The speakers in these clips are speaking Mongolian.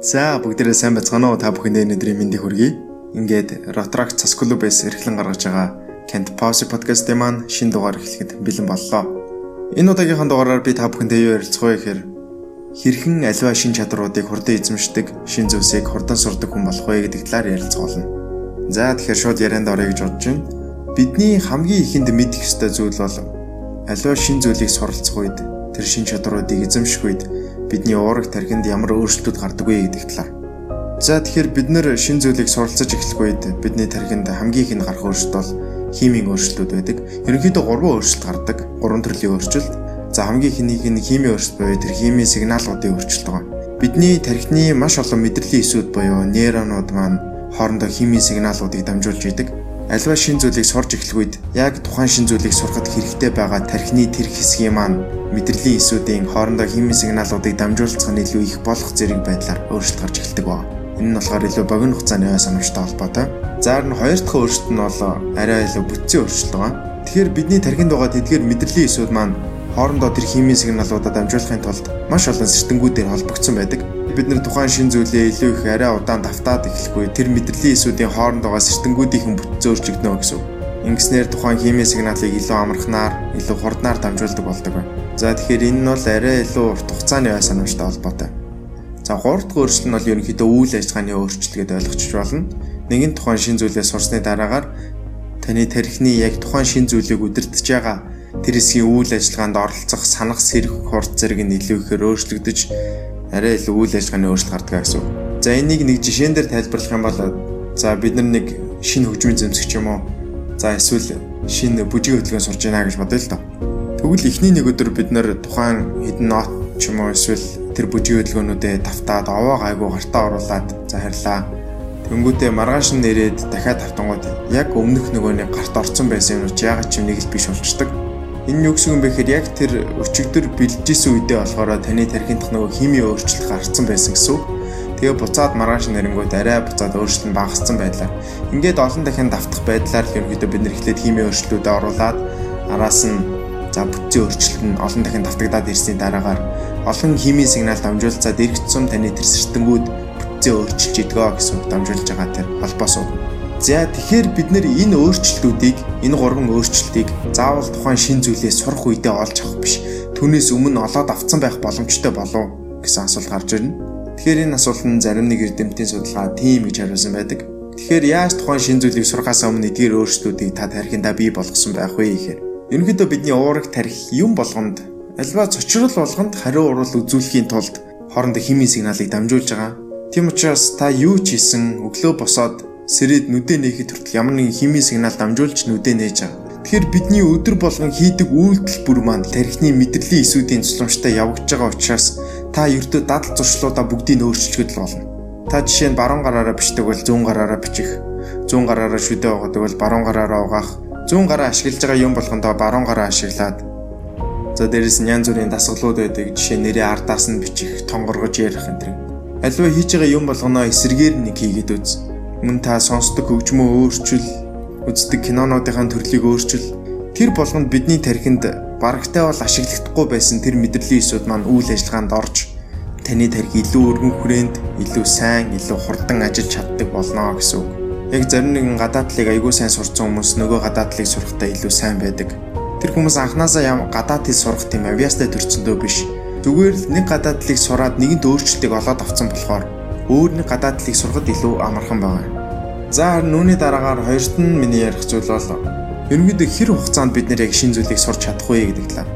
За бүгдээрээ сайн байцгаана уу? Та бүхэндээ өнөөдрийн мэндийг хүргэе. Ингээд Rotrack цас клубээс эрхлэн гаргаж байгаа Kent Pause podcast-ийн маань шинэ дугаар эхлэхэд бэлэн боллоо. Энэ удаагийнхаа дугаараар би та бүхэндээ юу ярилцах вэ гэхээр хэрхэн аливаа шин чадруудыг хурдан эзэмшдэг, шин зүйлсийг хурдан сурдаг хүн болох вэ гэдэг талаар ярилцах болно. За тэгэхээр шууд ярианд орё гэж бодож байна. Бидний хамгийн ихэнд мэдэх ёстой зүйл бол аливаа шин зүйлийг суралцах үед тэр шин чадруудыг эзэмших үед бидний уурах тархинд ямар өөрчлөлтүүд гардаг вэ гэдэг талаар. За тэгэхээр бид нэр шин зүйлийг суралцаж эхлэх үед бидний тархинд хамгийн их нь гарах өөрчлөлт бол химийн өөрчлөлтүүд байдаг. Ерөнхийдөө гурван өөрчлөлт гардаг. Гурван төрлийн өөрчлөлт. За хамгийн ихнийх нь химийн өөрчлөлт буюу тэр химийн сигналуудын өөрчлөлт байгаа. Бидний тархины маш олон мэдрэлийн эсүүд буюу нейронууд маань хоорондоо химийн сигналуудыг дамжуулж идэг альва шин зүйлийг сурж эхлэх үед яг тухайн шин зүйлийг сурахад хэрэгтэй байгаа тархины тэр хэсгийн маань мэдрэлийн эсүүдийн хоорондоо химийн сигналуудыг дамжуулцах нь илүү их болох зэрэг байдлаар өөрчлөлт гарч эхэлдэг ба. Энэ нь болохоор илүү богино хугацааны ой санамжтай холбоотой. За харин хоёр дахь өөрчлөлт нь бол арай илүү бүтцийн өөрчлөлт байгаа. Тэгэхээр бидний тархинд байгаа тэдгээр мэдрэлийн эсүүд маань хоорондоо тэр химийн сигналуудаа дамжуулахын тулд маш олон сэртэнгүүдээр холбогдсон байдаг бид нар тухайн шин зүйлээ илүү их арай удаан давтаад эхлэхгүй тэр мэдрэлийн эсүүдийн хооронд байгаа сэртэнгүүдийн бүтцөө өөрчлөгдөнө гэсэн. Ингэснээр тухайн химийн сигналыг илүү амархнаар, илүү хурднаар дамжуулдаг болдог байна. За тэгэхээр энэ нь бол арай илүү урт хугацааны ой санамжтай холбоотой. За гурав дахь өөрчлөлт нь бол ерөнхийдөө үйл ажиллагааны өөрчлөлт гэдээ ойлгочих болно. Нэгэн тухайн шин зүйлээ сурсны дараагаар таны тархины яг тухайн шин зүйлийг удирдах байгаа тэр хэсгийн үйл ажиллагаанд оролцох санах сэрэх хурд зэрэг нь илүү ихээр өөрчлөгдөж арай илүү үйл ажиллагааны өөрчлөлт гардаг гэсэн. За энийг нэг жишээн дээр тайлбарлах юм бол за бид нар нэг шинэ хөгжмийн зэмсэгч юм уу? За эсвэл шинэ бүжгийн хөтөлбөрөөр сурж байна гэж бодъё л доо. Тэгвэл эхний нэг өдөр бид нар тухайн хідэн нот ч юм уу эсвэл тэр бүжгийн хөтөлбөрнүүдэд тавтаад овоо гайгүй гартаа оруулаад за харьлаа. Тэнгүүдээ маргааш нь нэрээд дахиад тавтангууд яг өмнөх нөгөө нэг гарт орцсон байсан юм уу? Яг ч юм нэг л биш болчдөг Энэ юу гэсэн юм бэ гэхээр яг тэр өчигдөр бэлжижсэн үедээ болохоор таны тархинд нөгөө химийн өөрчлөлт гарцсан байсан гэсэн үг. Тэгээ буцаад маргааш нэрэнгүүд арай буцаад өөрчлөлт нь багассан байлаа. Ингээд олон дахин давтах байдлаар л ерөнхийдөө бид нэр эхлээд химийн өөрчлөлтүүдэд оруулаад араас нь за бүтцийн өөрчлөлт нь олон дахин давтагдаад ирсний дараагаар олон химийн сигнал дамжуулцаад эргэцсэн таны тэр сэртэнгүүд бүтцээ өөрчилж идэгөө гэсэн үг дамжуулж байгаа тэр холбоос үг. За тэгэхээр бид нэр энэ өөрчлөлтүүдийг энэ гурван өөрчлөлтийг заавал тухайн шин зүйлээ сурах үедээ олж авах биш. Түүнээс өмнө олоод авцсан байх боломжтой болов гэсэн асуулт гарч ирнэ. Тэгэхээр энэ асуулт нь зарим нэг эрдэмтдийн судалгаа тийм гэж хариулсан байдаг. Тэгэхээр яаж тухайн шин зүйлийг сурахаас өмнө эдгээр өөрчлөлтүүдийг та тархиндаа бий болгосон байх вэ гэхээр ерөнхийдөө бидний уурах тархи юм болгонд альва цочрол болгонд хариу урал үзүүлэхийн тулд хоорондоо химийн сигналыг дамжуулж байгаа. Тийм учраас та юу ч хийсэн өглөө босоод сэрээд нүдэ нээхэд хүртэл ямар нэгэн химийн сигнал дамжуулж нүдэ нээж байгаа. Тэгэхээр бидний өдөр болгон хийдэг үйлдэл бүр маань тархины мэдрэлийн эсүүдийн цуламжтай явагдаж байгаа учраас та ердөө дадал зуршлуудаа бүгдийг өөрчилгöd л болно. Та жишээ нь баруун гараараа бичдэг бол зүүн гараараа бичих, зүүн гараараа шүдэ угаадаг бол баруун гараараа угаах, зүүн гараа ашиглаж байгаа юм болгондоо баруун гараа ашиглаад За дээрэс нь янз бүрийн дасгалууд байдаг. Жишээ нэрээ ардаас нь бичих, тонгоргож ярих энэ төр. Аливаа хийж байгаа юм болгоноо эсэргээр нэг хийгээд үз мөн та сонсдог хөгжмөө өөрчил, үздэг кинонуудын төрлийг өөрчил. Тэр болгонд бидний тархинд барагтай бол ашиглагдахгүй байсан тэр мэдрэлийн эсүүд маань үйл ажиллагаанд орж таны тархи илүү өргөн хүрээнд, илүү сайн, илүү хурдан ажиллаж чаддаг болно гэсэн үг. Яг зарим нэгэн гадаадлыг аягүй сайн сурцсан хүмүүс нөгөө гадаадлыг сурахдаа илүү сайн байдаг. Тэр хүмүүс анханасаа ям гадаад хэл сурах тийм авьяастай төрцөндөө биш. Зүгээр л нэг гадаадлыг сураад нэгэнт өөрчлөлтийг олоод авсан болохоор өөр нэг гадаадлыг сурахад илүү амархан байна. За харин үүний дараагаар хоёрт нь миний ярих зүйл бол ерөнхийдөө хэр хугацаанд бид нэр яг шин зүйлийг сурч чадах вэ гэдэг талаар.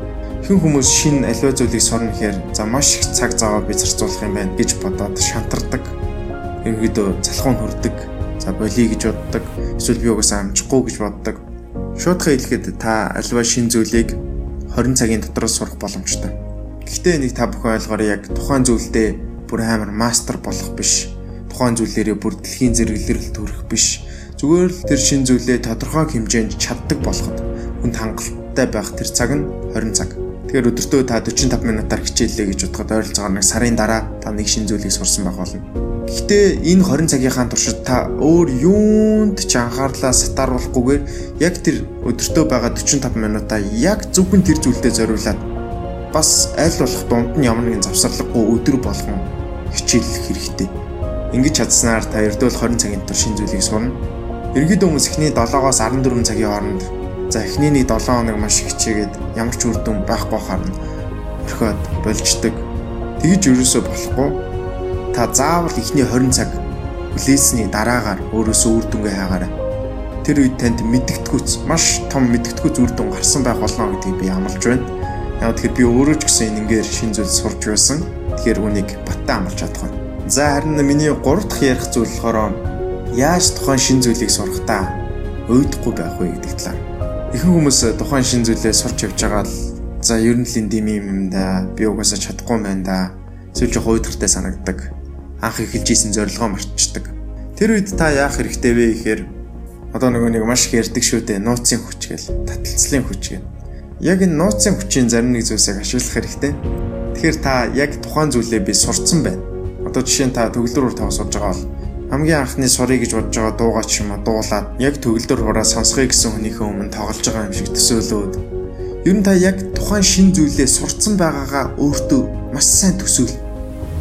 Хэн хүмүүс шин аливаа зүйлийг сурна гэхээр за маш их цаг зав бид зарцуулах юм байна гэж бодоод шантардаг. Ерөнхийдөө залхуун хүрдэг. За болиё гэж боддог. Эсвэл би угаасаа амжихгүй гэж боддог. Шуудхан хэлэхэд та аливаа шин зүйлийг 20 цагийн дотор сурах боломжтой. Гэхдээ нэг та бүхэн ойлгоорой яг тухайн зүйлдээ бүр амар мастер болох биш. Тухайн зүйлээрээ бүр дэлхийн зэрэглэрэл төрөх биш. Зүгээр л тэр шин зүйлээ тодорхой хэмжээнд чаддаг болоход хүнд хангалттай байх тэр цаг нь 20 цаг. Тэгэхээр өдөртөө та 45 минутаар хичээллээ гэж бодоход ойролцоогоор нэг сарын дараа та нэг шин зүйлийг сурсан байх болно. Гэхдээ энэ 20 цагийнхаа туршид та өөр юунд ч анхаарлаа сатааруулахгүйгээр яг тэр өдөртөө байгаа 45 минутаа яг зөвхөн тэр зүйлдээ зориулаад бас аль болох дунд нь ямар нэгэн завсарлаггүй өдөр болгон хичээллэх хэрэгтэй. Ингэж чадсанаар та ердөөл 20 цагийн дотор шин зүйлийг сурна. Ерөнхийдөө хүмүүс эхний 7-оос 14 цагийн хооронд за эхний 7 хоног маш хичээгээд ямар ч үр дүн байхгүй харна. Орхиод болждаг. Тэгж ерөөсөө болохгүй. Та заавал эхний 20 цаг хүлээсний дараагаар өөрөөсөө үр дүнгээ хаагаарай. Тэр үед танд мэдгэдэггүйц маш том мэдгэдэггүй үр дүн гарсан байх болно гэдгийг би амлаж байна. Яг тэгэхээр би өөрөө ч гэсэн энэгээр шин зүйл сурж байсан. Тэгэхээр үнийг баттай амлаж чадах байна. За харин миний 3 дахь ярих зүйл болохоор яаж тухайн шин зүйлийг сурах та уйдахгүй байх вэ гэдэг талаар. Ихэнх хүмүүс тухайн шин зүйлээ сурч явж байгаа л за ер нь л энд юм юм да би угаасаа чадахгүй байна да. Эсвэл жоох уйдгартай санагддаг. Анх эхэлж исэн зорилгоо мартчихдаг. Тэр үед та яах хэрэгтэй вэ гэхээр одоо нөгөө нэг маш их ярддаг шүү дээ. Нууцын хүч гэл, таталцлын хүч гэл яг энэ нууцын хүчийн зарим нэг зүйлсийг ашиглах хэрэгтэй. Тэгэхээр та яг тухайн зүйлээ би сурцсан байна. Одоо жишээ нь та төгөлдөр ур тавс сурж байгаа бол хамгийн анхны сурыг гэж бодож байгаа дуугаа ч юм уу дуулаад яг төгөлдөр ураа сонсхыг гэсэн хүнийхээ өмнө тоглож байгаа юм шиг төсөөлөөд ер нь та яг тухайн шин зүйлээ сурцсан байгаагаа өөртөө маш сайн төсөөл.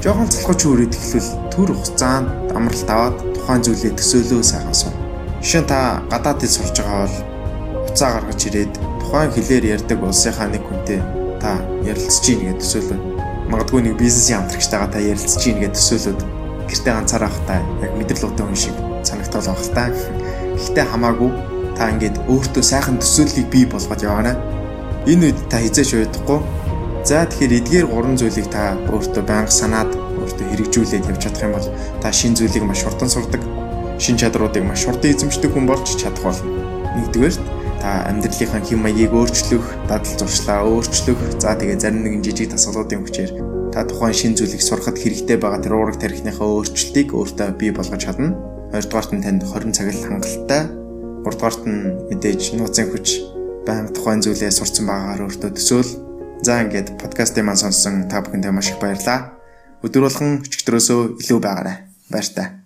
Жохон цалхаж хүрээд эхлвэл төр хугацаанд амралт аваад тухайн зүйлээ төсөөлөө сайхан суун. Жишээ нь та гадаадд сурж байгаа бол хуцаа гаргаж ирээд тухайн хэлээр ярьдаг улсынхаа нэг хүнтэй та ярилцж ийн гэдэг төсөөлөд магадгүй нэг бизнесийн хамтрагчтайгаа та ярилцж ийн гэдэг төсөөлөд гэртээ ганцаараа авахтаа яг мэдрэл удаа хүн шиг санагдал байх та. Гэхдээ хамаагүй та ингээд өөртөө сайхан төсөөллийг бий болгоод яваарай. Энэ үед та хизээч уйдахгүй. За тэгэхээр эдгээр гурван зүйлийг та өөртөө байнга санаад өөртөө хэрэгжүүлээд явж чадах юм бол та шин зүйлийг маш хурдан сурдаг. Шин чадруудыг маш хурдан эзэмшдэг хүн болж чадах болно. Нэгдүгээр та амьдралынхаа хэм маягийг өөрчлөх, дадал зуршлаа өөрчлөх, за тэгээ зарим нэгэн жижиг дасгалуудын хүчээр та тухайн шин зүйлийг сурахад хэрэгтэй байгаа тэр уураг тарихныхаа өөрчлөлтийг өөртөө бий болгож чадна. Хоёрдугаарт нь танд 20 цаг хангалттай. Гуравдугаарт нь мэдээж нууцын хүч байнга тухайн зүйлээ сурцсан байгаагаар өөртөө төсөөл. За ингээд подкастыг маань сонссон та бүхэндээ маш их баярлалаа. Өдөр болгон өчигдрөөсөө илүү байгаарай. Баяр таа.